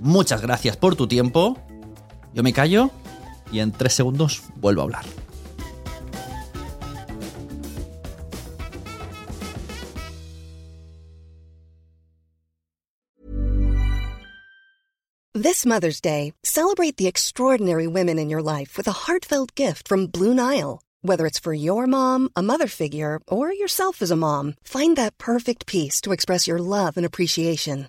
Muchas gracias por tu tiempo. Yo me callo y en tres segundos vuelvo a hablar. This Mother's Day, celebrate the extraordinary women in your life with a heartfelt gift from Blue Nile. Whether it's for your mom, a mother figure, or yourself as a mom, find that perfect piece to express your love and appreciation.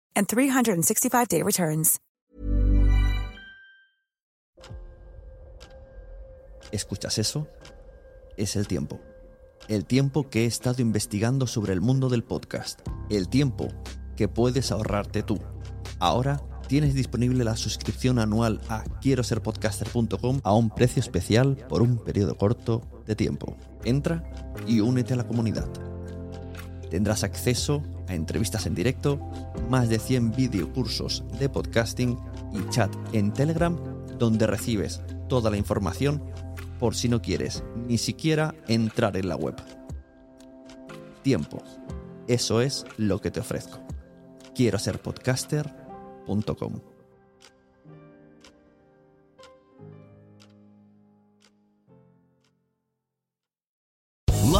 and 365-day returns. ¿Escuchas eso? Es el tiempo. El tiempo que he estado investigando sobre el mundo del podcast. El tiempo que puedes ahorrarte tú. Ahora tienes disponible la suscripción anual a quiero ser podcaster.com a un precio especial por un periodo corto de tiempo. Entra y únete a la comunidad. Tendrás acceso a entrevistas en directo, más de 100 videocursos de podcasting y chat en Telegram donde recibes toda la información por si no quieres ni siquiera entrar en la web. Tiempo. Eso es lo que te ofrezco. Quiero ser podcaster.com.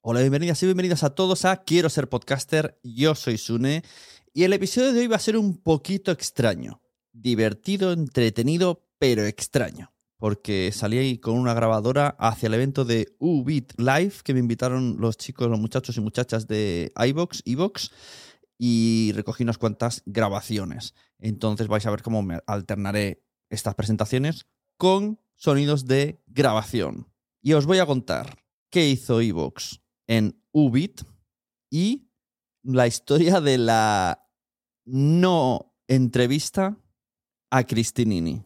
Hola, bienvenidas y bienvenidos a todos a Quiero ser podcaster. Yo soy Sune y el episodio de hoy va a ser un poquito extraño. Divertido, entretenido, pero extraño. Porque salí ahí con una grabadora hacia el evento de UBIT Live que me invitaron los chicos, los muchachos y muchachas de iBox, iBox y recogí unas cuantas grabaciones. Entonces vais a ver cómo me alternaré estas presentaciones con sonidos de grabación. Y os voy a contar qué hizo iVox en Ubit y la historia de la no entrevista a Cristinini.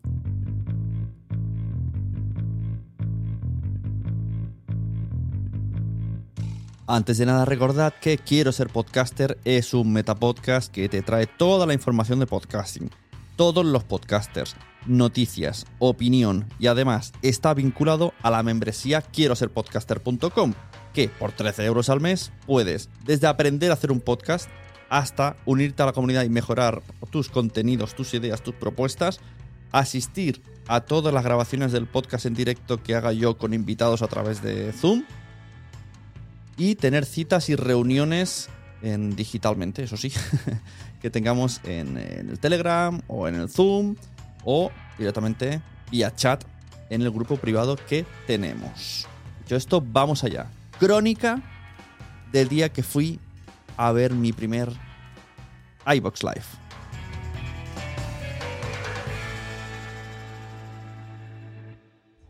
Antes de nada, recordad que Quiero ser podcaster es un metapodcast que te trae toda la información de podcasting, todos los podcasters, noticias, opinión y además está vinculado a la membresía quiero ser podcaster.com, que por 13 euros al mes puedes desde aprender a hacer un podcast hasta unirte a la comunidad y mejorar tus contenidos, tus ideas, tus propuestas, asistir a todas las grabaciones del podcast en directo que haga yo con invitados a través de Zoom y tener citas y reuniones en, digitalmente, eso sí, que tengamos en, en el Telegram o en el Zoom o directamente vía chat en el grupo privado que tenemos. Dicho esto, vamos allá. Crónica del día que fui a ver mi primer iBox Live.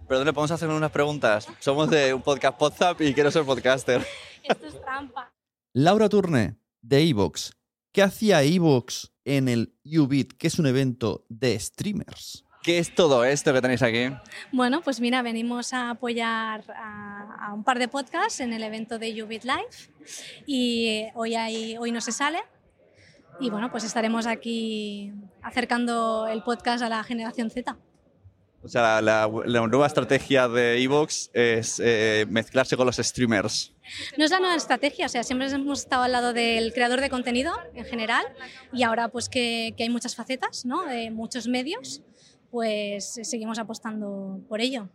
Perdón, ¿le podemos hacer unas preguntas? Somos de un podcast WhatsApp y quiero ser podcaster. Esto es trampa. Laura Turne, de Evox. ¿Qué hacía Evox en el UBIT, que es un evento de streamers? ¿Qué es todo esto que tenéis aquí? Bueno, pues mira, venimos a apoyar a, a un par de podcasts en el evento de Ubit Live y hoy, hay, hoy no se sale. Y bueno, pues estaremos aquí acercando el podcast a la generación Z. O sea, la, la nueva estrategia de Evox es eh, mezclarse con los streamers. No es la nueva estrategia, o sea, siempre hemos estado al lado del creador de contenido en general y ahora pues que, que hay muchas facetas, ¿no? De muchos medios, pues seguimos apostando por ello.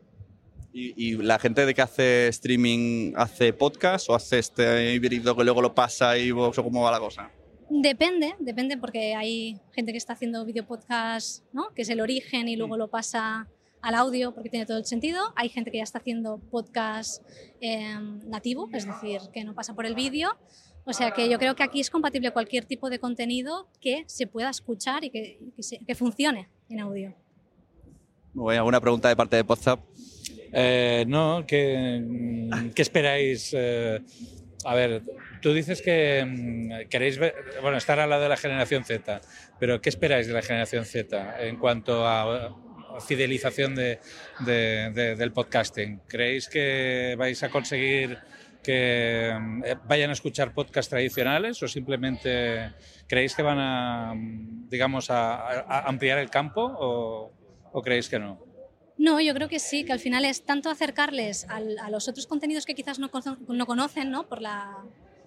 ¿Y, y la gente de que hace streaming hace podcast o hace este híbrido que luego lo pasa a Evox o cómo va la cosa? Depende, depende porque hay gente que está haciendo videopodcast, ¿no? que es el origen y luego lo pasa al audio porque tiene todo el sentido. Hay gente que ya está haciendo podcast eh, nativo, es decir, que no pasa por el vídeo. O sea que yo creo que aquí es compatible cualquier tipo de contenido que se pueda escuchar y que, que, se, que funcione en audio. ¿Alguna pregunta de parte de WhatsApp? Eh, no, ¿qué, ¿qué esperáis? Eh, a ver, tú dices que mm, queréis ver, bueno, estar al lado de la generación Z, pero ¿qué esperáis de la generación Z en cuanto a fidelización de, de, de, del podcasting? ¿Creéis que vais a conseguir que eh, vayan a escuchar podcasts tradicionales o simplemente creéis que van a, digamos, a, a ampliar el campo o, o creéis que no? No, yo creo que sí, que al final es tanto acercarles al, a los otros contenidos que quizás no, no conocen ¿no? Por, la,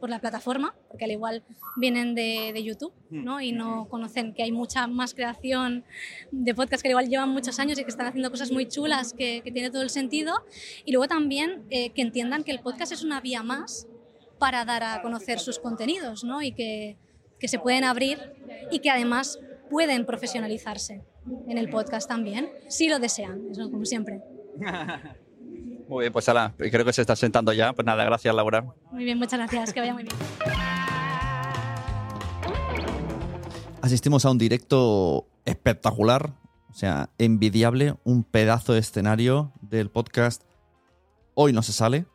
por la plataforma, porque al igual vienen de, de, YouTube ¿no? y no conocen que hay mucha más creación de podcast que al igual llevan muchos años y que están haciendo cosas muy chulas, que, que tiene todo el sentido. Y luego también eh, que entiendan que el podcast es una vía más para dar a conocer sus contenidos ¿no? y que, que se pueden abrir y que además pueden profesionalizarse en el podcast también, si lo desean, eso como siempre. Muy bien, pues ala, creo que se está sentando ya. Pues nada, gracias Laura. Muy bien, muchas gracias, que vaya muy bien. Asistimos a un directo espectacular, o sea, envidiable, un pedazo de escenario del podcast Hoy no se sale,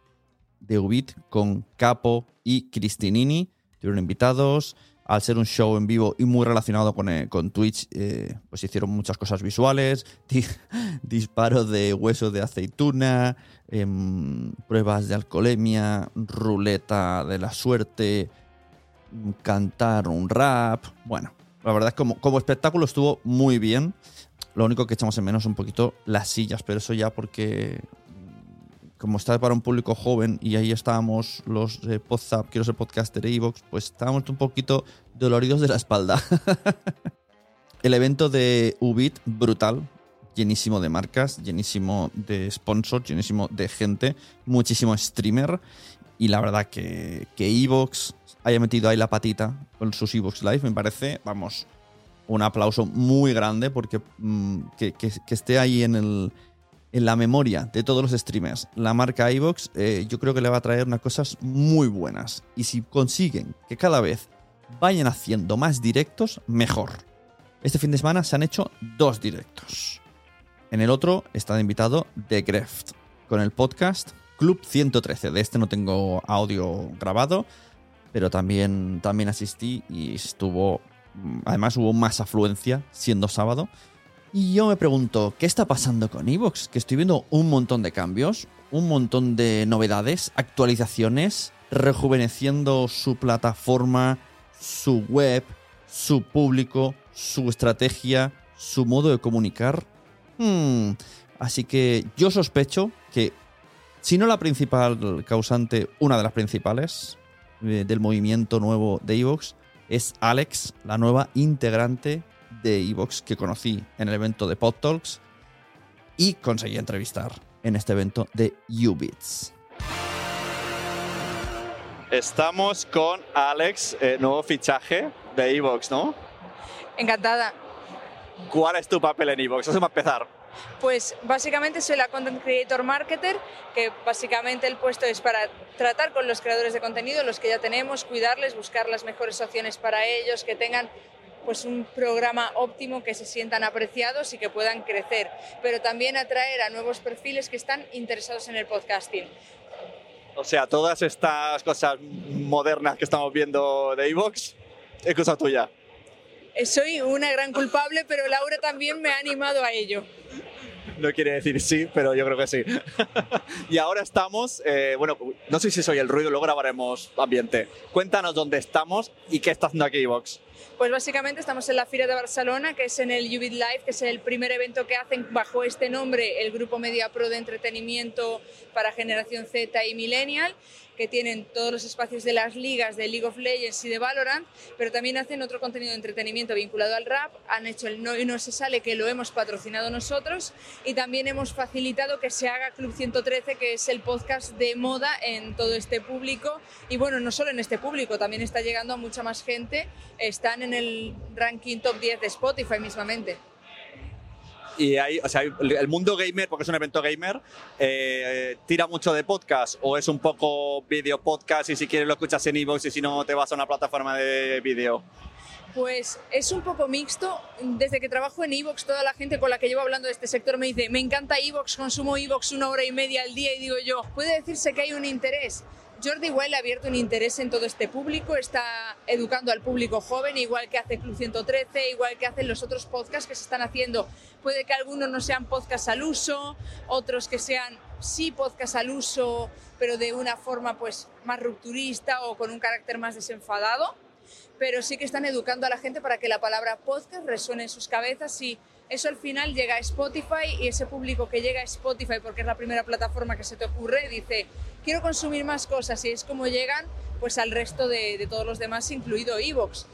de Ubit, con Capo y Cristinini. Tuvieron invitados, al ser un show en vivo y muy relacionado con, eh, con Twitch, eh, pues hicieron muchas cosas visuales, disparos de hueso de aceituna, eh, pruebas de alcoholemia, ruleta de la suerte, cantar un rap. Bueno, la verdad es que como, como espectáculo estuvo muy bien. Lo único que echamos en menos un poquito las sillas, pero eso ya porque como está para un público joven y ahí estábamos los de WhatsApp, quiero ser podcaster e Evox, pues estábamos un poquito doloridos de la espalda. El evento de Ubit, brutal, llenísimo de marcas, llenísimo de sponsors, llenísimo de gente, muchísimo streamer y la verdad que, que Evox haya metido ahí la patita con sus Evox Live me parece, vamos, un aplauso muy grande porque que, que, que esté ahí en el en la memoria de todos los streamers la marca iVox, eh, yo creo que le va a traer unas cosas muy buenas. Y si consiguen que cada vez vayan haciendo más directos, mejor. Este fin de semana se han hecho dos directos. En el otro está invitado The Greft, con el podcast Club 113. De este no tengo audio grabado, pero también, también asistí y estuvo... Además hubo más afluencia siendo sábado. Y yo me pregunto, ¿qué está pasando con Evox? Que estoy viendo un montón de cambios, un montón de novedades, actualizaciones, rejuveneciendo su plataforma, su web, su público, su estrategia, su modo de comunicar. Hmm. Así que yo sospecho que, si no la principal causante, una de las principales eh, del movimiento nuevo de Evox, es Alex, la nueva integrante de Evox que conocí en el evento de PodTalks y conseguí entrevistar en este evento de Ubits. Estamos con Alex, eh, nuevo fichaje de Evox, ¿no? Encantada. ¿Cuál es tu papel en Evox? Eso va a empezar. Pues básicamente soy la Content Creator Marketer, que básicamente el puesto es para tratar con los creadores de contenido, los que ya tenemos, cuidarles, buscar las mejores opciones para ellos, que tengan pues un programa óptimo, que se sientan apreciados y que puedan crecer, pero también atraer a nuevos perfiles que están interesados en el podcasting. O sea, todas estas cosas modernas que estamos viendo de Evox es cosa tuya. Eh, Soy una gran culpable, pero Laura también me ha animado a ello. No quiere decir sí, pero yo creo que sí. y ahora estamos, eh, bueno, no sé si soy el ruido, luego grabaremos ambiente. Cuéntanos dónde estamos y qué está haciendo aquí Evox. Pues básicamente estamos en la Fira de Barcelona, que es en el Ubit Live, que es el primer evento que hacen bajo este nombre el Grupo Media Pro de entretenimiento para generación Z y Millennial, que tienen todos los espacios de las ligas de League of Legends y de Valorant, pero también hacen otro contenido de entretenimiento vinculado al rap, han hecho el No y No se sale, que lo hemos patrocinado nosotros, y también hemos facilitado que se haga Club 113, que es el podcast de moda en todo este público, y bueno, no solo en este público, también está llegando a mucha más gente, están en el ranking top 10 de Spotify mismamente. Y hay, o sea, el mundo gamer, porque es un evento gamer, eh, tira mucho de podcast o es un poco video podcast y si quieres lo escuchas en Evox y si no te vas a una plataforma de vídeo. Pues es un poco mixto. Desde que trabajo en Evox, toda la gente con la que llevo hablando de este sector me dice, me encanta Evox, consumo Evox una hora y media al día y digo yo, puede decirse que hay un interés. Jordi Wild ha abierto un interés en todo este público, está educando al público joven, igual que hace Club 113, igual que hacen los otros podcasts que se están haciendo. Puede que algunos no sean podcasts al uso, otros que sean sí podcasts al uso, pero de una forma pues más rupturista o con un carácter más desenfadado, pero sí que están educando a la gente para que la palabra podcast resuene en sus cabezas y eso al final llega a Spotify y ese público que llega a Spotify porque es la primera plataforma que se te ocurre dice quiero consumir más cosas y es como llegan pues al resto de, todos los demás incluido Evox.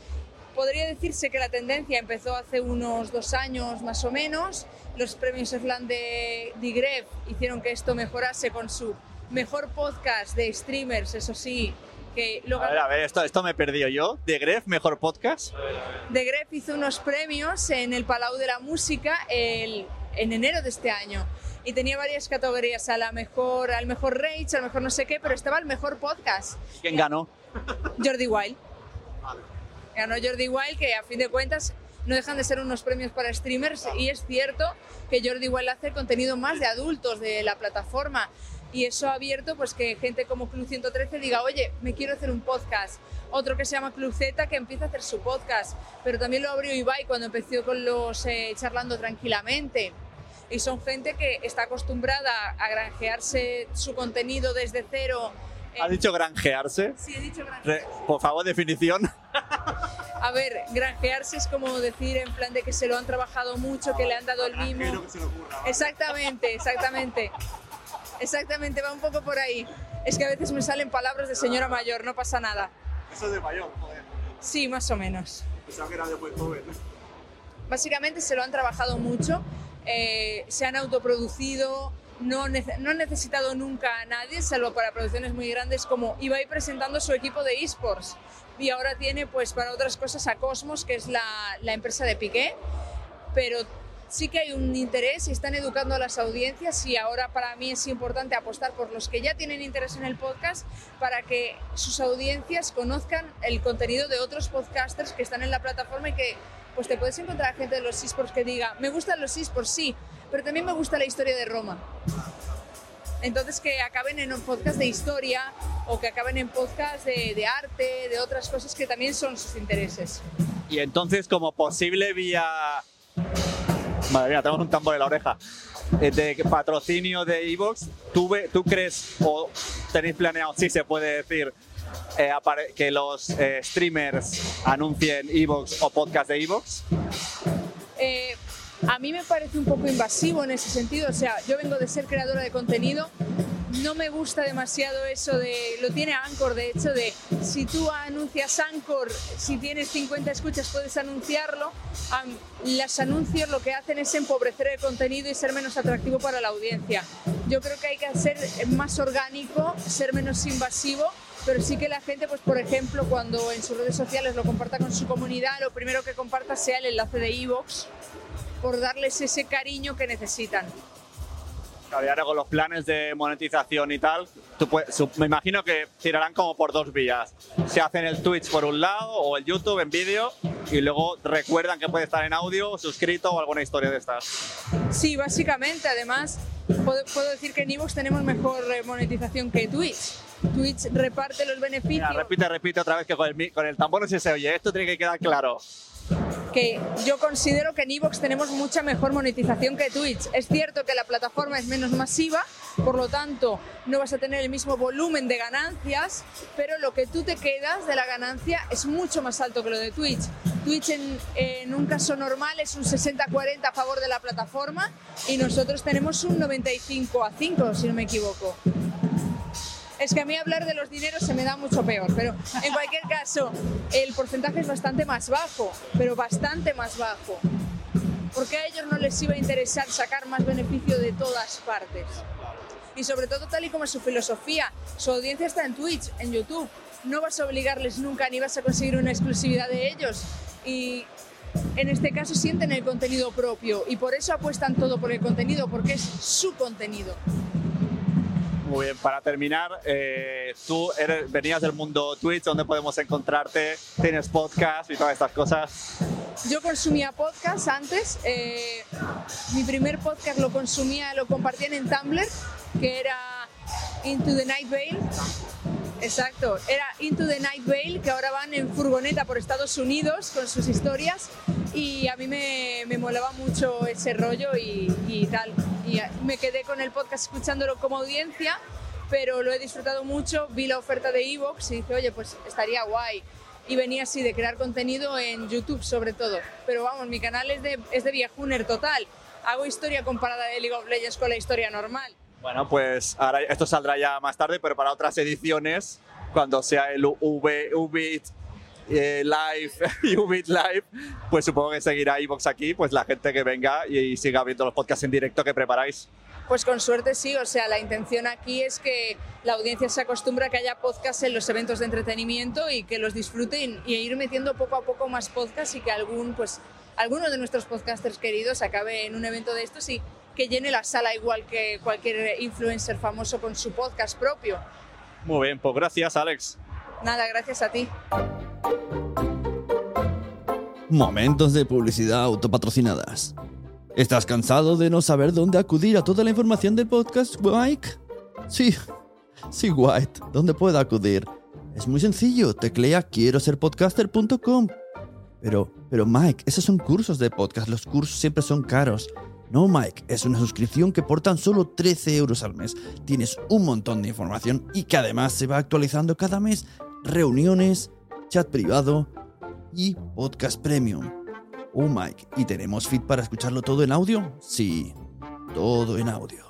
Podría decirse que la tendencia empezó hace unos dos años más o menos. Los premios Slam de Digref hicieron que esto mejorase con su mejor podcast de streamers, eso sí, que A ver, a ver, esto, esto me he perdido yo. ¿De Gref, mejor podcast? The Gref hizo unos premios en el Palau de la Música el- en enero de este año y tenía varias categorías, a la mejor, al mejor Rage, al mejor no sé qué, pero estaba el mejor podcast, ¿Quién ganó? Jordi Wild. Ganó Jordi Wild, que a fin de cuentas no dejan de ser unos premios para streamers y es cierto que Jordi Wild hace contenido más de adultos de la plataforma y eso ha abierto pues que gente como Club 113 diga, oye, me quiero hacer un podcast. Otro que se llama Club Z que empieza a hacer su podcast, pero también lo abrió Ibai cuando empezó con los eh, charlando tranquilamente. Y son gente que está acostumbrada a granjearse su contenido desde cero. ¿Ha dicho granjearse? Sí, he dicho granjearse. Por favor, definición. A ver, granjearse es como decir en plan de que se lo han trabajado mucho, que le han dado el mimo. Exactamente, exactamente. Exactamente, va un poco por ahí. Es que a veces me salen palabras de señora mayor, no pasa nada. Eso es de mayor, joder. Sí, más o menos. Pensaba que era de muy joven. Básicamente se lo han trabajado mucho, eh, se han autoproducido, no, nece- no han necesitado nunca a nadie, salvo para producciones muy grandes como Ibai presentando su equipo de esports. Y ahora tiene pues para otras cosas a Cosmos, que es la, la empresa de Piqué, pero sí que hay un interés y están educando a las audiencias y ahora para mí es importante apostar por los que ya tienen interés en el podcast para que sus audiencias conozcan el contenido de otros podcasters que están en la plataforma y que pues te puedes encontrar gente de los esports que diga, me gustan los esports, sí, pero también me gusta la historia de Roma. Entonces que acaben en un podcast de historia o que acaben en podcast de, de arte, de otras cosas que también son sus intereses. Y entonces, como posible vía. Madre mía, tenemos un tambor en la oreja. Eh, De patrocinio de Evox, ¿tú, ¿tú crees o tenéis planeado, si se puede decir, eh, que los eh, streamers anuncien Evox o podcast de Evox? A mí me parece un poco invasivo en ese sentido. O sea, yo vengo de ser creadora de contenido. No me gusta demasiado eso de, lo tiene Anchor, de hecho, de si tú anuncias Anchor, si tienes 50 escuchas puedes anunciarlo. Los anuncios lo que hacen es empobrecer el contenido y ser menos atractivo para la audiencia. Yo creo que hay que ser más orgánico, ser menos invasivo pero sí que la gente, pues por ejemplo, cuando en sus redes sociales lo comparta con su comunidad, lo primero que comparta sea el enlace de iVoox por darles ese cariño que necesitan. Claro, y ahora con los planes de monetización y tal, tú puedes- me imagino que tirarán como por dos vías. Se hacen el Twitch por un lado o el YouTube en vídeo y luego recuerdan que puede estar en audio, suscrito o alguna historia de estas. Sí, básicamente, además, puedo, puedo decir que en iVoox tenemos mejor eh, monetización que Twitch. Twitch reparte los beneficios. Mira, repite, repite otra vez que con el, con el tambor no si se oye. Esto tiene que quedar claro. Que yo considero que en Evox tenemos mucha mejor monetización que Twitch. Es cierto que la plataforma es menos masiva, por lo tanto no vas a tener el mismo volumen de ganancias, pero lo que tú te quedas de la ganancia es mucho más alto que lo de Twitch. Twitch en, en un caso normal es un 60-40 a favor de la plataforma y nosotros tenemos un 95 a 5, si no me equivoco. Es que a mí hablar de los dineros se me da mucho peor, pero en cualquier caso, el porcentaje es bastante más bajo, pero bastante más bajo. Porque a ellos no les iba a interesar sacar más beneficio de todas partes. Y sobre todo tal y como es su filosofía, su audiencia está en Twitch, en YouTube. No vas a obligarles nunca ni vas a conseguir una exclusividad de ellos. Y en este caso sienten el contenido propio y por eso apuestan todo por el contenido, porque es su contenido. Muy bien, para terminar, eh, tú eres- venías del mundo Twitch, donde podemos encontrarte, tienes podcast y todas estas cosas. Yo consumía podcast antes. eh, mi primer podcast lo consumía, lo compartían en Tumblr, que era Into the Night Vale. Exacto, era Into the Night Vale, que ahora van en furgoneta por Estados Unidos con sus historias. Y a mí me, me molaba mucho ese rollo y, y tal. Y me quedé con el podcast escuchándolo como audiencia, pero lo he disfrutado mucho. Vi la oferta de Evox y dije, oye, pues estaría guay y venía así de crear contenido en YouTube sobre todo. Pero vamos, mi canal es de, es de viejuner total. Hago historia comparada de League of Legends con la historia normal. Bueno, pues ahora esto saldrá ya más tarde, pero para otras ediciones, cuando sea el Ubit eh, Live Ubit Live, pues supongo que seguirá iVox aquí, pues la gente que venga y, siga viendo los podcasts en directo que preparáis. Pues con suerte sí, o sea, la intención aquí es que la audiencia se acostumbre a que haya podcasts en los eventos de entretenimiento y que los disfruten y ir metiendo poco a poco más podcasts y que algún, pues, alguno de nuestros podcasters queridos acabe en un evento de estos y que llene la sala igual que cualquier influencer famoso con su podcast propio. Muy bien, pues gracias Alex. Nada, gracias a ti. Momentos de publicidad autopatrocinadas. ¿Estás cansado de no saber dónde acudir a toda la información del podcast, Mike? Sí, sí, White. ¿Dónde puedo acudir? Es muy sencillo. Teclea quiero ser podcaster.com. Pero, pero Mike, esos son cursos de podcast. Los cursos siempre son caros. No, Mike, es una suscripción que por tan solo 13 euros al mes tienes un montón de información y que además se va actualizando cada mes. Reuniones, chat privado y podcast premium. Oh, Mike, ¿y tenemos feed para escucharlo todo en audio? Sí, todo en audio.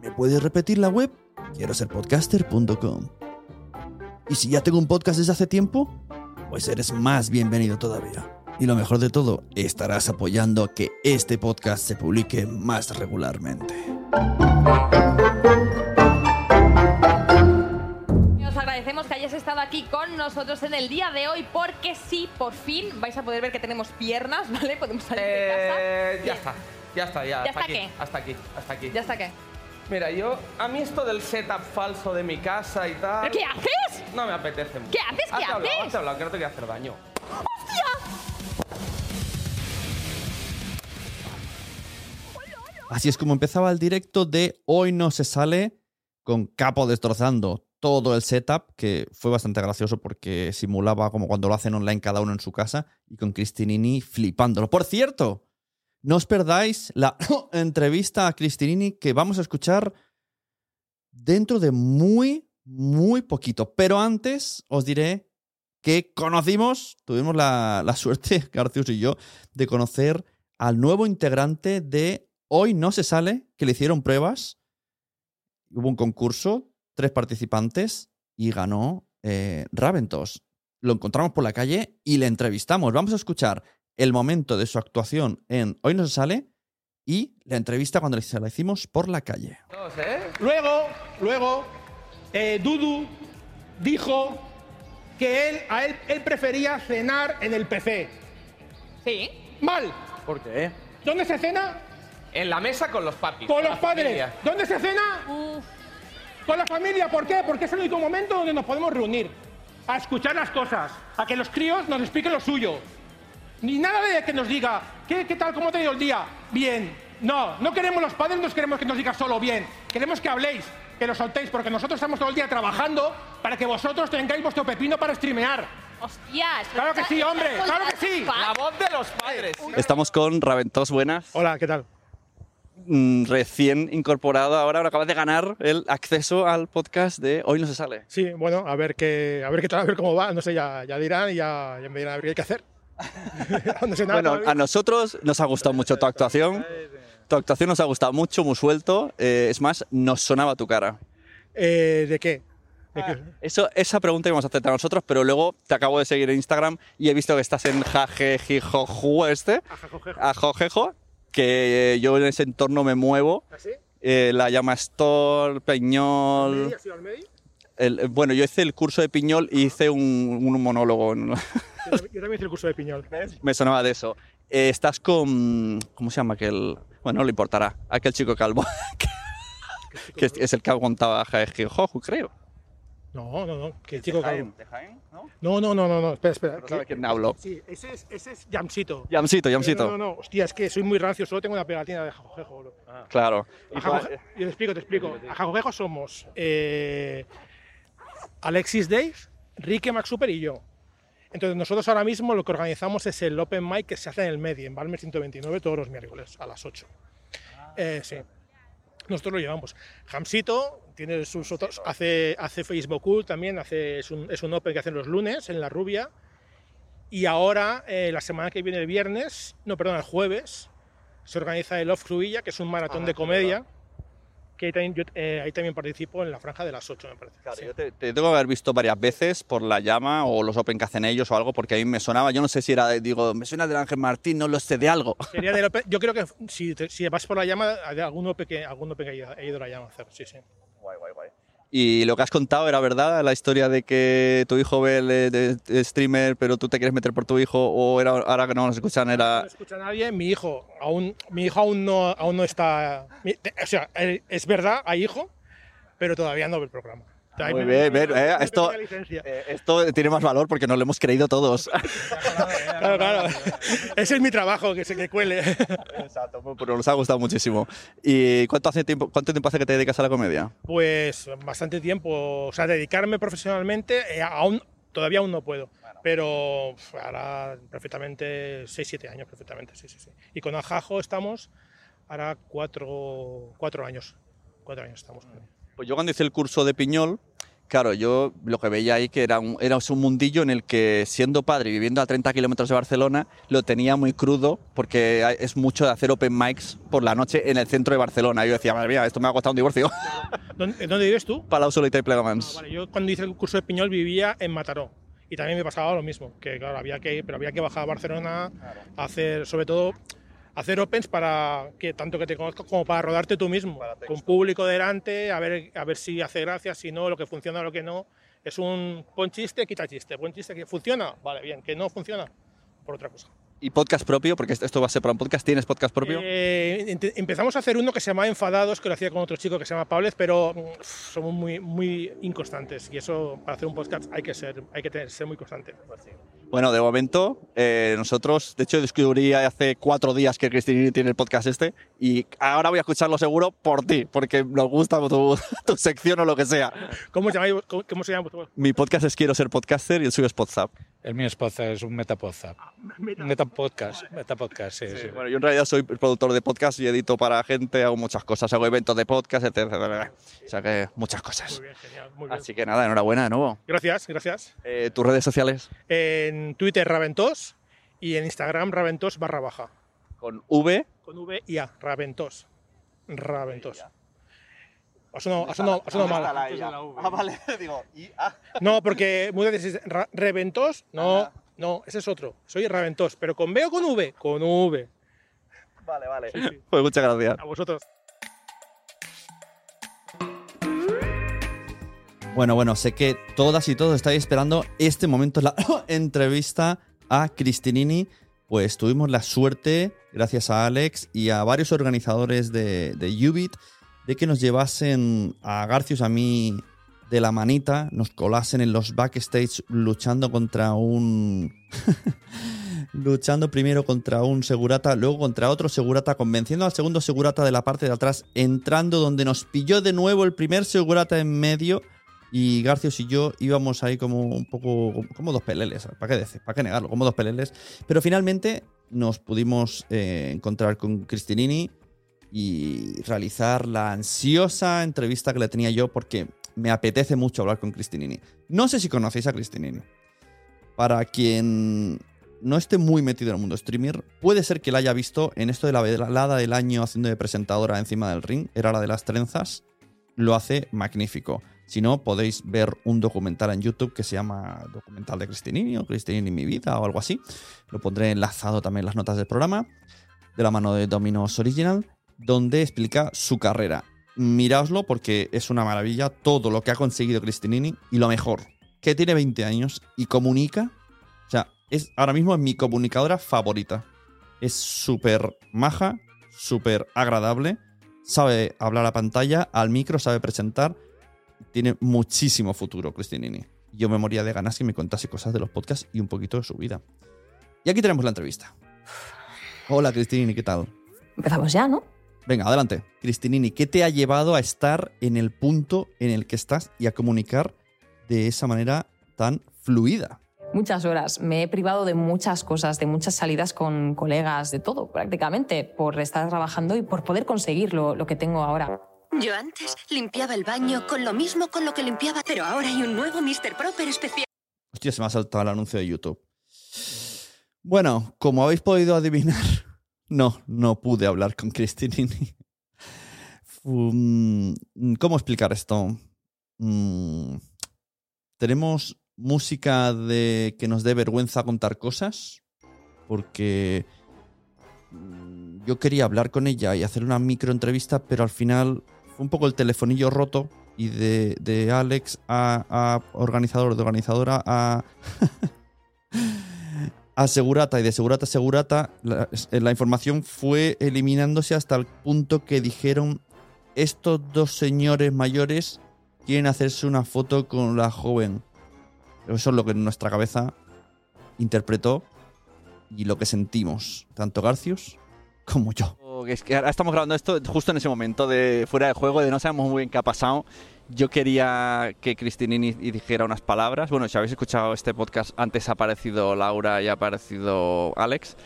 ¿Me puedes repetir la web? Quiero ser podcaster.com. ¿Y si ya tengo un podcast desde hace tiempo? Pues eres más bienvenido todavía. Y lo mejor de todo, estarás apoyando a que este podcast se publique más regularmente. Os agradecemos que hayáis estado aquí con nosotros en el día de hoy porque sí, por fin vais a poder ver que tenemos piernas, ¿vale? Podemos salir de casa. Eh, ya Bien. está, ya está, ya. ¿Ya hasta está aquí, qué? Hasta aquí, hasta aquí. ¿Ya está qué? Mira, yo, a mí esto del setup falso de mi casa y tal. ¿Pero qué haces? No me apetece mucho. ¿Qué haces? ¿Qué Hazte hablado, haces? hazte hablado, que no te voy a hacer daño. Así es como empezaba el directo de Hoy no se sale con Capo destrozando todo el setup, que fue bastante gracioso porque simulaba como cuando lo hacen online cada uno en su casa y con Cristinini flipándolo. Por cierto, no os perdáis la entrevista a Cristinini que vamos a escuchar dentro de muy, muy poquito. Pero antes os diré que conocimos, tuvimos la, la suerte, Garcius y yo, de conocer al nuevo integrante de Hoy No Se Sale, que le hicieron pruebas. Hubo un concurso, tres participantes y ganó eh, Raventos. Lo encontramos por la calle y le entrevistamos. Vamos a escuchar el momento de su actuación en Hoy No Se Sale y la entrevista cuando se la hicimos por la calle. ¿eh? Luego, luego, eh, Dudu dijo que él, a él, él prefería cenar en el PC. Sí. Mal. ¿Por qué? ¿Dónde se cena? En la mesa con los papis. Con la los padres. familia. ¿Dónde se cena? Con la familia. ¿Por qué? Porque es el único momento donde nos podemos reunir. A escuchar las cosas. A que los críos nos expliquen lo suyo. Ni nada de que nos diga, ¿qué, qué tal, cómo te ha ido el día? Bien. No, no queremos los padres, no queremos que nos digas solo bien. Queremos que habléis, que lo soltéis, porque nosotros estamos todo el día trabajando para que vosotros tengáis vuestro pepino para streamear. Hostias. Claro que sí, hombre, claro que sí. La voz de los padres. Estamos con Raventos, buenas. Hola, ¿qué tal? Mm, Recién incorporado ahora, ahora acabas de ganar el acceso al podcast de Hoy no se sale. Sí, bueno, a ver qué, a ver qué tal, a ver cómo va. No sé, ya, ya dirán y ya, ya me dirán a ver qué hay que hacer. no sé nada Bueno, todavía. a nosotros nos ha gustado mucho tu actuación. Tu actuación nos ha gustado mucho, muy suelto. Eh, es más, nos sonaba tu cara. Eh, ¿De qué? Eso, esa pregunta íbamos a hacer a nosotros, pero luego te acabo de seguir en Instagram y he visto que estás en Jajejijoju este, Ajojejo, que eh, yo en ese entorno me muevo. ¿Ah, sí? Eh, la llama Store, Peñol. ¿Has ido al medio? El- eh, bueno, yo hice el curso de Piñol y hice un, un monólogo. Yo también, yo también hice el curso de Piñol. Me sonaba de eso. Eh, estás con. ¿Cómo se llama aquel.? Bueno, no le importará. Aquel chico calvo. que es, es el que aguantaba creo. No, no, no, que el chico Jaén, calvo. No, no, no, no, no, espera, espera. No sabe quién hablo. Sí, ese es, ese es Yamsito. Yamsito, Yamsito. No, no, no, hostia, es que soy muy rancio, solo tengo una pegatina de jajojejo. bro. Claro. Y Ajajoje- Yo te explico, te explico. A jajojejo somos eh, Alexis Dave, Ricky Max Super y yo. Entonces nosotros ahora mismo lo que organizamos es el Open Mic que se hace en el Medi, en Balmer 129, todos los miércoles a las 8. Eh, sí. Nosotros lo llevamos. Hamsito tiene sus otros, hace, hace Facebook Cool también, hace, es, un, es un Open que hacen los lunes en La Rubia. Y ahora, eh, la semana que viene, el viernes, no, perdón, el jueves, se organiza el Off Cruilla, que es un maratón Ah, de comedia. Que ahí también, yo, eh, ahí también participo en la franja de las 8, me parece. Claro, Sí. yo te, te tengo que haber visto varias veces por la llama o los Open que hacen ellos o algo, porque a mí me sonaba, yo no sé si era, digo, me suena del Ángel Martín, no lo sé, de algo. Sería del Open- yo creo que si, te- si vas por la llama, hay algún Open que, algún Open que haya- ido a la llama a hacer, sí, sí. Y lo que has contado era verdad, la historia de que tu hijo ve el eh, streamer, pero tú te quieres meter por tu hijo, o era ahora que no nos escuchan, era... No escucha a nadie, mi hijo aún, mi hijo aún no, aún no está, o sea, es verdad, hay hijo, pero todavía no ve el programa. Muy bien, bien, eh, esto-. Eh, Esto tiene más valor porque nos lo hemos creído todos. Claro, claro. Ese es mi trabajo, que se que cuele. Exacto, pero nos ha gustado muchísimo. ¿Y cuánto, hace tiempo, cuánto tiempo hace que te dedicas a la comedia? Pues bastante tiempo, o sea, dedicarme profesionalmente, eh, aún, todavía aún no puedo, pero ahora perfectamente 6-7 años, perfectamente, sí, sí, sí. Y con Ajajo estamos ahora 4 cuatro años, 4 años estamos. Pues yo cuando hice el curso de Piñol, claro, yo lo que veía ahí que era un, era un mundillo en el que siendo padre y viviendo a 30 kilómetros de Barcelona, lo tenía muy crudo porque es mucho de hacer open mics por la noche en el centro de Barcelona. Yo decía, madre mía, esto me ha costado un divorcio. ¿Dónde, dónde vives tú? Palau Solita y Plegamans. Vale, yo cuando hice el curso de Piñol vivía en Mataró y también me pasaba lo mismo, que claro, había que, pero había que bajar a Barcelona a hacer, sobre todo, hacer opens para que tanto que te conozcas como para rodarte tú mismo, con público delante, a ver, a ver si hace gracia, si no, lo que funciona, lo que no. Es un pon chiste, quita chiste, pon chiste que funciona, vale, bien, que no funciona, por otra cosa. ¿Y podcast propio? Porque esto va a ser para un podcast. ¿Tienes podcast propio? Eh, empezamos a hacer uno que se llama Enfadados, que lo hacía con otro chico que se llama Pablez, pero mm, somos muy, muy inconstantes y eso para hacer un podcast hay que ser, hay que tener- ser muy constante. Bueno, de momento, eh, nosotros, de hecho, descubrí hace cuatro días que Cristina tiene el podcast este y ahora voy a escucharlo seguro por ti, porque nos gusta tu, tu sección o lo que sea. ¿Cómo se llama? ¿Cómo, cómo se llama? Mi podcast es Quiero ser podcaster y el suyo es Podzap. El mío es podcast, es un metapodcap. Metapodcast, metapodcast, sí, sí. Bueno, yo en realidad soy productor de podcast y edito para gente, hago muchas cosas, hago eventos de podcast, etc. O sea que muchas cosas. Muy bien, genial, muy bien. Así que nada, enhorabuena de nuevo. Gracias, gracias. Eh, ¿Tus redes sociales? En Twitter Raventos y en Instagram Raventos barra baja. Con V. Con V y A, Raventos. Raventos. Ha sonado, ha sonado- ha sonado mal. Ah, vale, digo, y ah. No, porque muchas veces Reventos, no, no, ese es otro. Soy Raventos, pero con B o con V, con V. Vale, vale. Pues muchas gracias. A vosotros. Bueno, bueno, sé que todas y todos estáis esperando este momento, la entrevista a Cristinini. Pues tuvimos la suerte, gracias a Alex y a varios organizadores de, de Ubit, de que nos llevasen a Garcius, a mí, de la manita, nos colasen en los backstage luchando contra un... luchando primero contra un segurata, luego contra otro segurata, convenciendo al segundo segurata de la parte de atrás, entrando donde nos pilló de nuevo el primer segurata en medio. Y Garcios y yo íbamos ahí como un poco como dos peleles, ¿para qué decir? ¿Para qué negarlo? Como dos peleles. Pero finalmente nos pudimos eh, encontrar con Cristinini y realizar la ansiosa entrevista que le tenía yo porque me apetece mucho hablar con Cristinini. No sé si conocéis a Cristinini. Para quien no esté muy metido en el mundo streamer, puede ser que la haya visto en esto de la velada del año haciendo de presentadora encima del ring, era la de las trenzas, lo hace magnífico. Si no, podéis ver un documental en YouTube que se llama Documental de Cristinini o Cristinini mi vida o algo así. Lo pondré enlazado también en las notas del programa, de la mano de Dominos Original, donde explica su carrera. Miraoslo porque es una maravilla todo lo que ha conseguido Cristinini y lo mejor, que tiene 20 años y comunica. O sea, es ahora mismo es mi comunicadora favorita. Es súper maja, súper agradable, sabe hablar a pantalla, al micro, sabe presentar. Tiene muchísimo futuro, Cristinini. Yo me moría de ganas que me contase cosas de los podcasts y un poquito de su vida. Y aquí tenemos la entrevista. Hola, Cristinini, ¿qué tal? Empezamos ya, ¿no? Venga, adelante. Cristinini, ¿qué te ha llevado a estar en el punto en el que estás y a comunicar de esa manera tan fluida? Muchas horas. Me he privado de muchas cosas, de muchas salidas con colegas, de todo prácticamente, por estar trabajando y por poder conseguir lo, lo que tengo ahora. Yo antes limpiaba el baño con lo mismo con lo que limpiaba, pero ahora hay un nuevo Mr. Proper especial. Hostia, se me ha saltado el anuncio de YouTube. Bueno, como habéis podido adivinar, no, no pude hablar con Cristinini. Um, ¿Cómo explicar esto? Mm, tenemos música de que nos dé vergüenza contar cosas, porque mm, yo quería hablar con ella y hacer una microentrevista, pero al final fue un poco el telefonillo roto y de, de Alex a, a organizador, de organizadora a... a Segurata y de Segurata a Segurata, la, la, información fue eliminándose hasta el punto que dijeron estos dos señores mayores quieren hacerse una foto con la joven. Eso es lo que nuestra cabeza interpretó y lo que sentimos, tanto Garcius como yo. Es que ahora estamos grabando esto justo en ese momento de fuera de juego, de no sabemos muy bien qué ha pasado. Yo quería que Cristinini dijera unas palabras. Bueno, si habéis escuchado este podcast, antes ha aparecido Laura y ha aparecido Alex.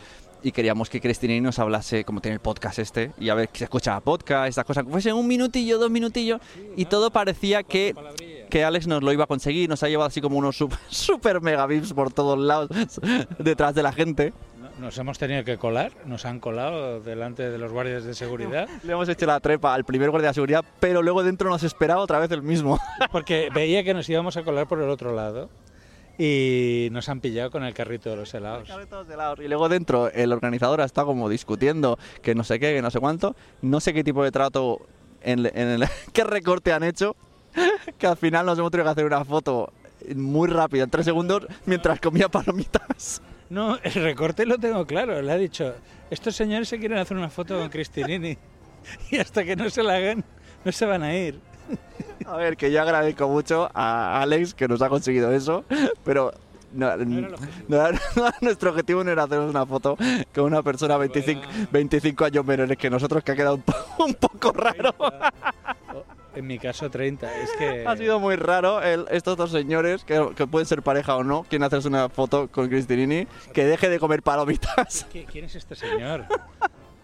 Y queríamos que Cristinini nos hablase, como tiene el podcast este, y a ver se escuchaba podcast, estas cosas, fuese un minutillo, dos minutillos, y todo parecía que, que Alex nos lo iba a conseguir. Nos ha llevado así como unos super, super mega vips por todos lados, detrás de la gente. Nos hemos tenido que colar, nos han colado delante de los guardias de seguridad. Le hemos hecho la trepa al primer guardia de seguridad, pero luego dentro nos esperaba otra vez el mismo. Porque veía que nos íbamos a colar por el otro lado y nos han pillado con el carrito de los helados. De helados. Y luego dentro el organizador está como discutiendo que no sé qué, que no sé cuánto. No sé qué tipo de trato, en, en el, qué recorte han hecho, que al final nos hemos tenido que hacer una foto muy rápida, en tres segundos, mientras comía palomitas. No, el recorte lo tengo claro. Le ha dicho, estos señores se quieren hacer una foto con Cristinini y hasta que no se la hagan, no se van a ir. A ver, que yo agradezco mucho a Alex que nos ha conseguido eso, pero no, no, no, nuestro objetivo no era hacernos una foto con una persona 25, 25 años menores que nosotros, que ha quedado un, po un poco raro. En mi caso 30, es que... Ha sido muy raro el, estos dos señores, que, que, pueden ser pareja o no, quieren hacerse una foto con Cristinini, que deje de comer palomitas. ¿Quién es este señor?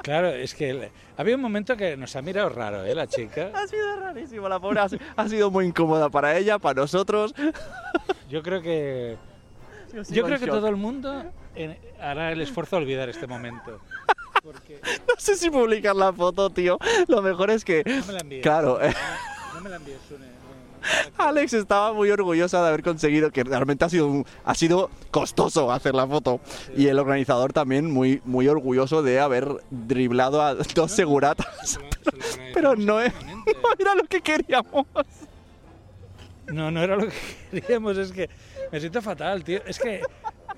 Claro, es que había un momento que nos ha mirado raro, ¿eh? La chica. Ha sido rarísimo, la pobre ha, ha sido muy incómoda para ella, para nosotros. Yo creo que... Yo creo que todo el mundo hará el esfuerzo de olvidar este momento. Porque... No sé si publicar la foto, tío. Lo mejor es que... No me la envíes. Claro. No me la envíes, Sune. Alex estaba muy orgullosa de haber conseguido, que realmente ha sido, un, ha sido costoso hacer la foto. Sí. Y el organizador también muy, muy orgulloso de haber driblado a dos no, seguratas. Se lo, se lo pero no, es, no era lo que queríamos. No, no era lo que queríamos, es que me siento fatal, tío. Es que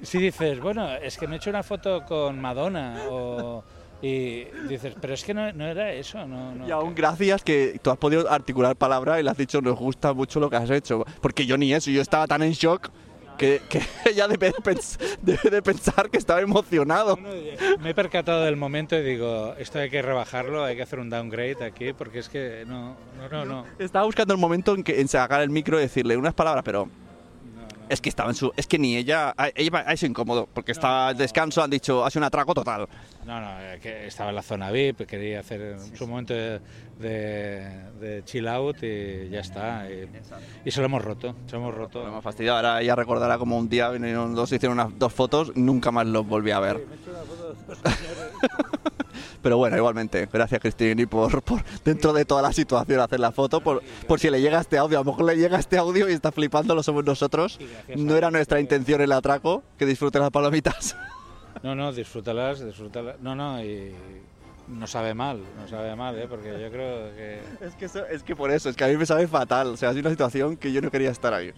si dices, bueno, es que me he hecho una foto con Madonna o... Y dices, pero es que no, no era eso, no, no. Y aún gracias que tú has podido articular palabras y le has dicho, nos gusta mucho lo que has hecho. Porque yo ni eso, yo estaba tan en shock que, que ella debe de, debe de pensar que estaba emocionado. Me he percatado del momento y digo, esto hay que rebajarlo, hay que hacer un downgrade aquí, porque es que no, no, no, no. Estaba buscando el momento en que en sacar el micro y decirle unas palabras, pero es que estaba en su, es que ni ella, a- ella ha sido incómodo porque estaba al descanso, han dicho, hace un atraco total. No, no, que estaba en la zona VIP, quería hacer su momento de, de- de chill out y ya está. Y, y se lo hemos roto, se lo hemos roto. Me ha fastidiado, ahora ella recordará como un día vinieron dos, hicieron unas dos fotos, nunca más los volví a ver. Pero bueno, igualmente, gracias Cristina por, por dentro de toda la situación hacer la foto, por, por si le llega este audio, a lo mejor le llega este audio y está flipando, lo somos nosotros. No era nuestra intención el atraco, que disfrute las palomitas. No, no, disfrútalas, disfrútalas. No, no, y no sabe mal, no sabe mal, ¿eh? porque yo creo que... Es que, eso- es que por eso, es que a mí me sabe fatal, o sea, sido una situación que yo no quería estar ahí,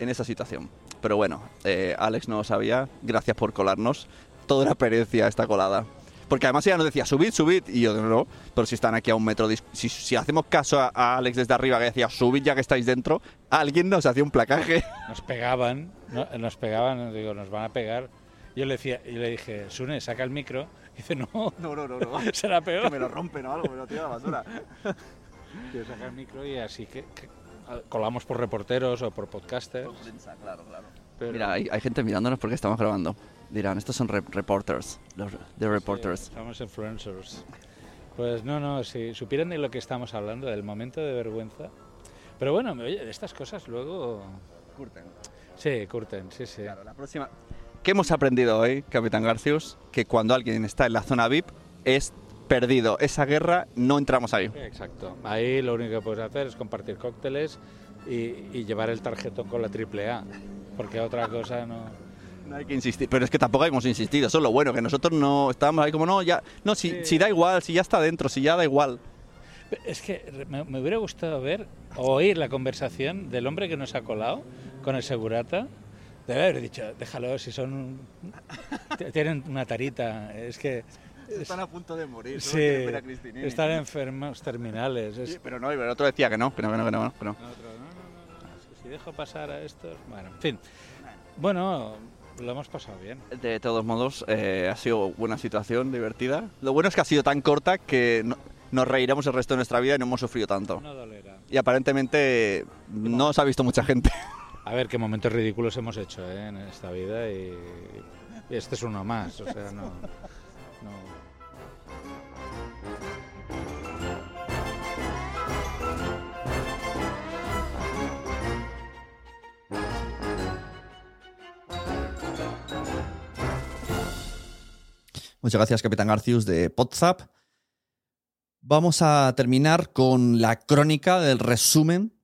en esa situación. Pero bueno, eh, Alex no lo sabía, gracias por colarnos, toda una perecia esta colada. Porque además ella nos decía, subid, subid, y yo no, pero si están aquí a un metro, si, si hacemos caso a, a Alex desde arriba que decía, subid ya que estáis dentro, alguien nos hacía un placaje. Nos pegaban, no- nos pegaban, digo, nos van a pegar. Yo le, decía, yo le dije, Sune, saca el micro. Y dice, no, No, no, no, no. será peor. Que me lo rompen o algo, me lo tiro a la basura. Yo saca el micro y así que, que colamos por reporteros o por podcasters. claro, claro. Pero- Mira, hay, hay gente mirándonos porque estamos grabando. Dirán, estos son re- reporters, los de reporters. Somos influencers. Pues no, no, si supieran de lo que estamos hablando, del momento de vergüenza. Pero bueno, oye, de estas cosas luego... Curten. Sí, curten, sí, sí. la próxima... ¿Qué hemos aprendido hoy, Capitán Garcius? Que cuando alguien está en la zona VIP es perdido. Esa guerra no entramos ahí. Exacto. Ahí lo único que puedes hacer es compartir cócteles y, y llevar el tarjetón con la triple A. Porque otra cosa no... No hay que insistir, pero es que tampoco hemos insistido, eso es lo bueno, que nosotros no estábamos ahí como, no, ya, no, si, si da igual, si ya está dentro, si ya da igual. Es que me, me hubiera gustado ver o oír la conversación del hombre que nos ha colado con el segurata. De haber dicho, déjalo, si son. tienen una tarita. Es que. Están a punto de morir, Sí, están enfermos terminales. Es- Sí, pero no, pero el otro decía que no, que no, que no, que no. que no. Otro, no, no, no, si dejo pasar a estos. Bueno, en fin. Bueno, lo hemos pasado bien. De todos modos, eh, ha sido buena situación, divertida. Lo bueno es que ha sido tan corta que no- nos reiremos el resto de nuestra vida y no hemos sufrido tanto. No dolerá. Y aparentemente no os ha visto mucha gente. A ver qué momentos ridículos hemos hecho ¿eh? en esta vida y, y este es uno más. O sea, no. no. Muchas gracias, Capitán Garcius de Podzap. Vamos a terminar con la crónica del resumen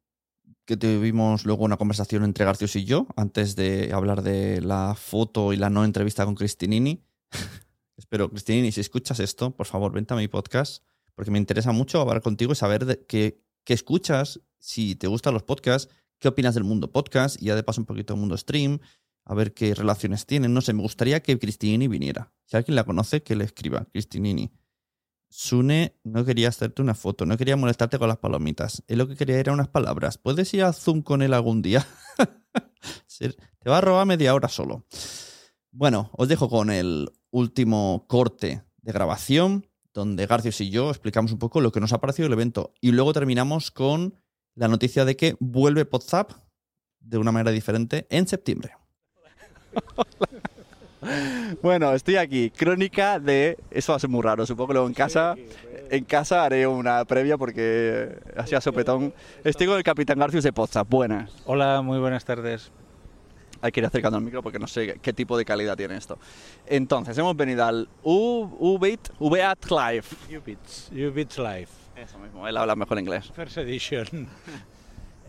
que tuvimos luego una conversación entre Garcius y yo antes de hablar de la foto y la no entrevista con Cristinini. Espero, Cristinini, si escuchas esto, por favor, vente a mi podcast porque me interesa mucho hablar contigo y saber de qué, qué escuchas, si te gustan los podcasts, qué opinas del mundo podcast y ya de paso un poquito del mundo stream, a ver qué relaciones tienen. No sé, me gustaría que Cristinini viniera. Si alguien la conoce, que le escriba. Cristinini. Sune no quería hacerte una foto, no quería molestarte con las palomitas. Él lo que quería era unas palabras. ¿Puedes ir a Zoom con él algún día? Te va a robar media hora solo. Bueno, os dejo con el último corte de grabación, donde Garcius y yo explicamos un poco lo que nos ha parecido el evento. Y luego terminamos con la noticia de que vuelve WhatsApp de una manera diferente en septiembre. Bueno, estoy aquí. Crónica de. Eso va a ser muy raro. Supongo que luego en casa. En casa haré una previa porque así a sopetón. Estoy con el Capitán Garcius de Poza. Buenas. Hola, muy buenas tardes. Hay que ir acercando el micro porque no sé qué tipo de calidad tiene esto. Entonces, hemos venido al UBIT, UBAT Live. Ubits Live. Eso mismo, él habla mejor inglés. First Edition.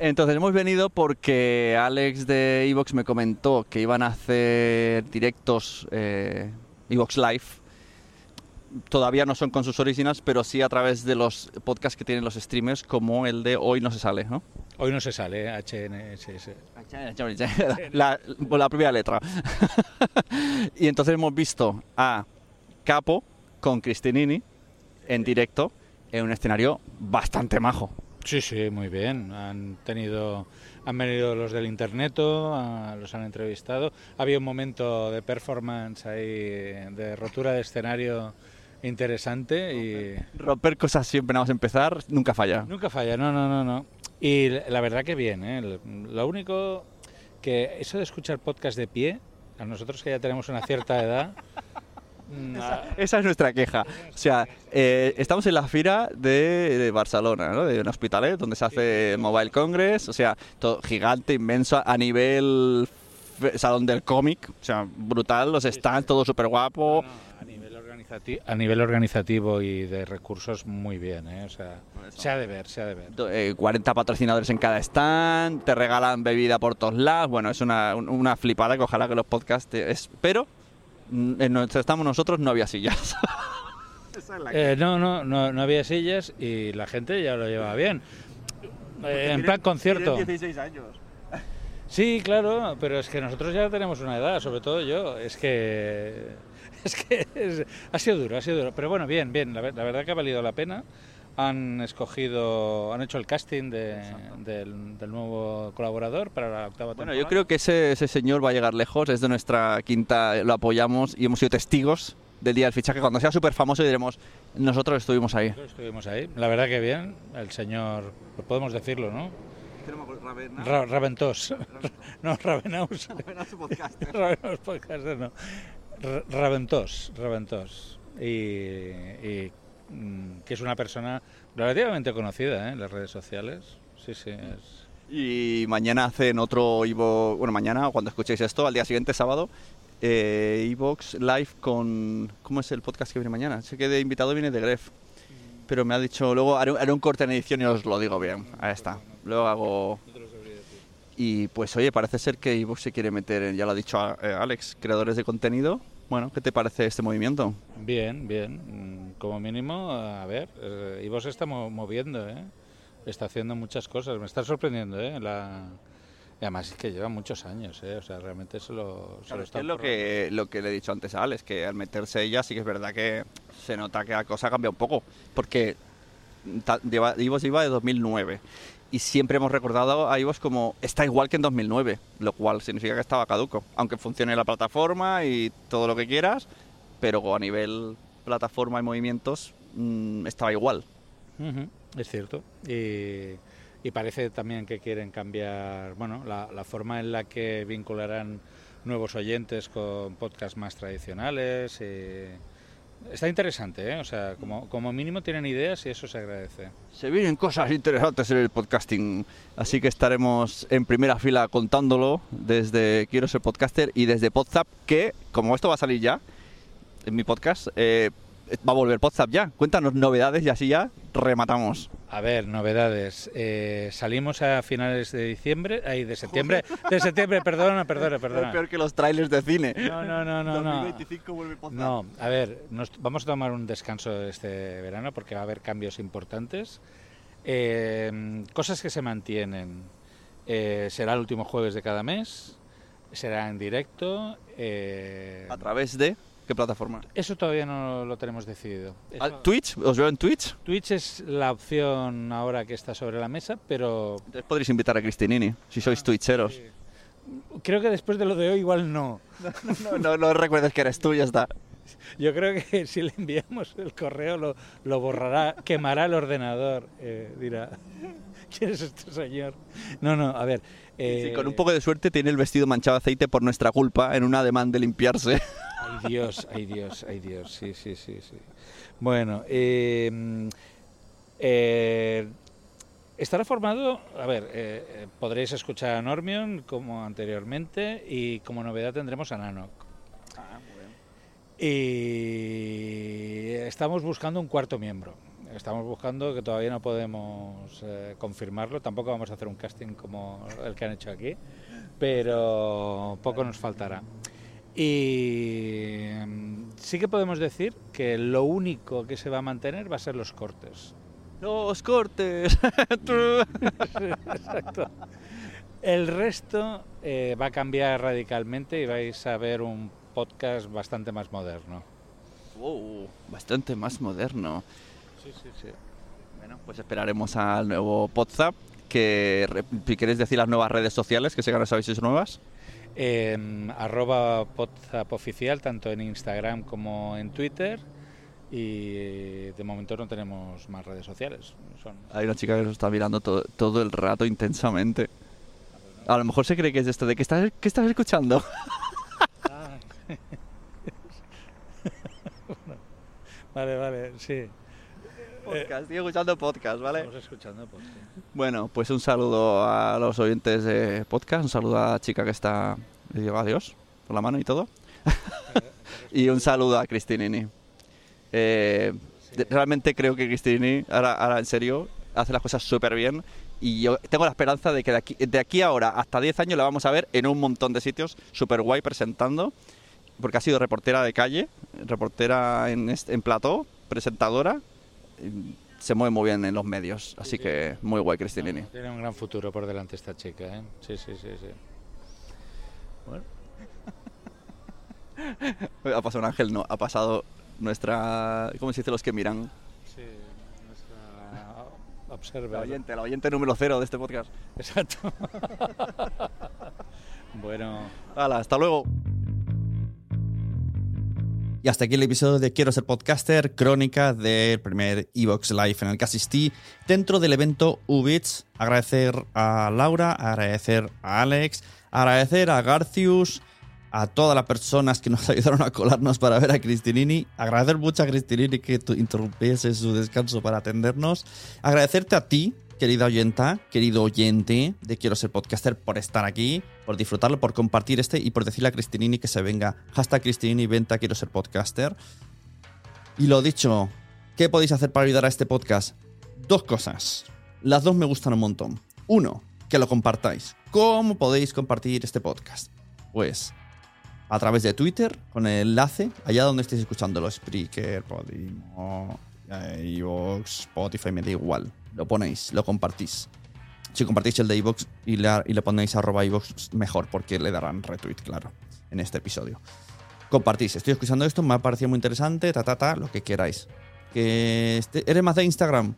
Entonces hemos venido porque Alex de Evox me comentó que iban a hacer directos eh, Evox Live todavía no son con sus originals, pero sí a través de los podcasts que tienen los streamers, como el de Hoy no se sale, ¿no? Hoy no se sale, HNSS. La, la primera letra. y entonces hemos visto a Capo con Cristinini en directo en un escenario bastante majo. Sí, sí, muy bien. Han tenido, han venido los del interneto, los han entrevistado. Había un momento de performance ahí, de rotura de escenario interesante y Romper cosas siempre vamos a empezar, nunca falla. nunca falla. No, no, no, no. Y la verdad que bien. ¿eh? Lo único que eso de escuchar podcast de pie, a nosotros que ya tenemos una cierta edad. Esa, es nuestra queja. O sea, eh, estamos en la fira de, de Barcelona, ¿no? de un hospitalet donde se hace el Mobile Congress, o sea, todo gigante, inmenso, a nivel salón del cómic, o sea, brutal, los stands, todo súper guapo. a nivel organizativo, a nivel organizativo y de recursos muy bien, ¿eh? o sea, se ha de ver, se ha de ver. eh, 40 patrocinadores en cada stand, te regalan bebida por todos lados. Bueno, es una, un- una flipada que ojalá que los podcasts. es- pero en donde estamos nosotros no había sillas. Eh, no, no, no, no había sillas y la gente ya lo llevaba bien. Eh, en plan concierto. 16 años. Sí, claro, pero es que nosotros ya tenemos una edad, sobre todo yo. Es que. Es que es- ha sido duro, ha sido duro. Pero bueno, bien, bien. La verdad que ha valido la pena. Han escogido, han hecho el casting de- del, del nuevo colaborador para la octava Bueno, temporada. yo creo que ese, ese señor va a llegar lejos, es de nuestra quinta, lo apoyamos y hemos sido testigos del día del fichaje. Cuando sea súper famoso diremos, nosotros estuvimos ahí. Nosotros estuvimos ahí. La verdad que bien. El señor, pues podemos decirlo, ¿no? Ra- Raventós. no, Ravenaus. Ravenaus podcaster, no. Ra- Raventós, Raventós. Y, y, mm, que es una persona relativamente conocida ¿eh? en las redes sociales. Sí, sí, es... Y mañana hacen otro Ivo, bueno, mañana, cuando escuchéis esto, al día siguiente, sábado, eh, Evox Live con, ¿cómo es el podcast que viene mañana? Sé que de invitado viene de Gref, pero me ha dicho, luego haré, haré un corte en edición y os lo digo bien, ahí está. Luego hago... Y pues oye, parece ser que Evox se quiere meter, en, ya lo ha dicho eh, Alex, creadores de contenido. Bueno, ¿qué te parece este movimiento? Bien, bien. Como mínimo, a ver, eh, Ivo se está mo- moviendo, ¿eh? Está haciendo muchas cosas. Me está sorprendiendo, ¿eh? La... Y además es que lleva muchos años, ¿eh? O sea, realmente se lo, se Claro, lo es está es lo que, lo que le he dicho antes a Alex, que al meterse ella sí que es verdad que se nota que la cosa cambia un poco, porque lleva, Ivos lleva de 2009 y siempre hemos recordado a Ivos como está igual que en 2009, lo cual significa que estaba caduco, aunque funcione la plataforma y todo lo que quieras, pero a nivel plataforma y movimientos mm, estaba igual. Es cierto. Y, y parece también que quieren cambiar, bueno, la, la forma en la que vincularán nuevos oyentes con podcasts más tradicionales. y Está interesante, ¿eh? O sea, como, como mínimo tienen ideas y eso se agradece. Se vienen cosas interesantes en el podcasting, así que estaremos en primera fila contándolo desde Quiero ser podcaster y desde Podzap, que como esto va a salir ya en mi podcast, eh, va a volver Podzap ya. Cuéntanos novedades y así ya rematamos. A ver, novedades. Eh, salimos a finales de diciembre, ay, de septiembre, de septiembre, perdona, perdona, perdona. Es peor que los trailers de cine. No, no, no, no, no. 2025 vuelve Podzap. No, a ver, nos- vamos a tomar un descanso este verano porque va a haber cambios importantes. Eh, cosas que se mantienen. Eh, será el último jueves de cada mes, será en directo. eh, ¿A través de qué plataforma? eso todavía no lo tenemos decidido. Eso- ¿Ah, ¿Twitch? ¿Os veo en Twitch? Twitch es la opción ahora que está sobre la mesa, pero Entonces podréis invitar a Cristinini, si sois twitcheros. creo que después de lo de hoy igual no. No, no, no recuerdes que eres tú, ya está. Yo creo que si le enviamos el correo lo, lo borrará, quemará el ordenador, eh, dirá, ¿quién es este señor? No, no, a ver. eh, Sí, con un poco de suerte tiene el vestido manchado de aceite por nuestra culpa en un ademán de limpiarse. Ay Dios, ay Dios, ay Dios, sí, sí, sí, sí. Bueno, eh, eh, estará formado, a ver, eh, eh, podréis escuchar a Normion como anteriormente y como novedad tendremos a Nanoc. Y estamos buscando un cuarto miembro. Estamos buscando que todavía no podemos eh, confirmarlo. Tampoco vamos a hacer un casting como el que han hecho aquí, pero poco nos faltará. Y mm, sí que podemos decir que lo único que se va a mantener va a ser los cortes. Los cortes. Exacto. El resto eh, va a cambiar radicalmente y vais a ver un podcast bastante más moderno. Wow, bastante más moderno. Sí, sí, sí. Bueno, pues esperaremos al nuevo WhatsApp. Que, queréis decir las nuevas redes sociales, que que ahora sabéis si son nuevas. En arroba Podzap oficial, tanto en Instagram como en Twitter. Y de momento no tenemos más redes sociales. Son Hay una chica que nos está mirando todo, todo el rato intensamente. A lo mejor se cree que es esto de que estás, ¿qué estás escuchando. Vale, vale, sí. Podcast, estoy escuchando podcast, ¿vale? Estamos escuchando podcast. Bueno, pues un saludo a los oyentes de podcast, un saludo a la chica que está le digo adiós por la mano y todo. y un saludo a Cristinini. Eh, realmente creo que Cristinini, ahora, ahora en serio, hace las cosas súper bien. Y yo tengo la esperanza de que de aquí, de aquí a ahora, hasta 10 años, la vamos a ver en un montón de sitios, súper guay presentando. Porque ha sido reportera de calle, reportera en, en plató, presentadora. Se mueve muy bien en los medios, así que muy guay Cristinini. Tiene un gran futuro por delante esta chica, ¿eh? Sí, sí, sí, sí. Bueno. Ha pasado un ángel, no, ha pasado nuestra... ¿Cómo se dice los que miran? Sí, nuestra observa. La oyente, la oyente número cero de este podcast. Exacto. bueno. Hala, hasta luego. Y hasta aquí el episodio de Quiero ser podcaster, crónica del primer Evox Live en el que asistí dentro del evento Ubits. Agradecer a Laura, agradecer a Alex, agradecer a Garcius, a todas las personas que nos ayudaron a colarnos para ver a Cristinini. Agradecer mucho a Cristinini que interrumpiese su descanso para atendernos. Agradecerte a ti, querida oyenta, querido oyente de Quiero ser podcaster, por estar aquí, por disfrutarlo, por compartir este y por decirle a Cristinini que se venga. Hashtag Cristinini, venta, quiero ser podcaster. Y lo dicho, ¿qué podéis hacer para ayudar a este podcast? Dos cosas. Las dos me gustan un montón. Uno, que lo compartáis. ¿Cómo podéis compartir este podcast? Pues a través de Twitter, con el enlace, allá donde estéis escuchándolo, Spreaker, Podimo, iVoox, Spotify, me da igual. Lo ponéis, lo compartís. Si compartís el de y le, y le ponéis arroba iVoox, mejor, porque le darán retweet, claro, en este episodio. Compartís, estoy escuchando esto, me ha parecido muy interesante, ta, ta, ta, lo que queráis. Que este- ¿Eres más de Instagram?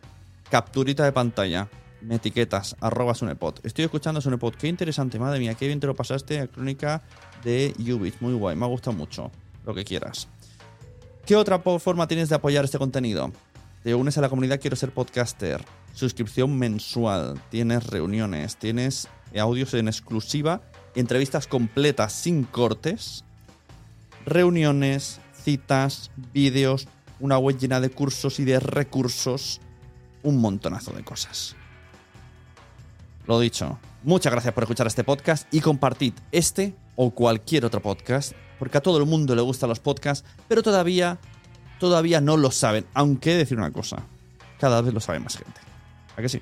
Capturita de pantalla. Me etiquetas, arroba Sunepod. Estoy escuchando Sunepod. Qué interesante, madre mía, qué bien te lo pasaste a crónica de Ubit. Muy guay, me ha gustado mucho. Lo que quieras. ¿Qué otra forma tienes de apoyar este contenido? Te unes a la comunidad Quiero ser podcaster. Suscripción mensual. Tienes reuniones. Tienes audios en exclusiva. Entrevistas completas sin cortes. Reuniones, citas, vídeos. Una web llena de cursos y de recursos. Un montonazo de cosas. Lo dicho, muchas gracias por escuchar este podcast y compartid este o cualquier otro podcast, porque a todo el mundo le gustan los podcasts, pero todavía, todavía no lo saben. Aunque decir una cosa, cada vez lo sabe más gente. ¿A que sí?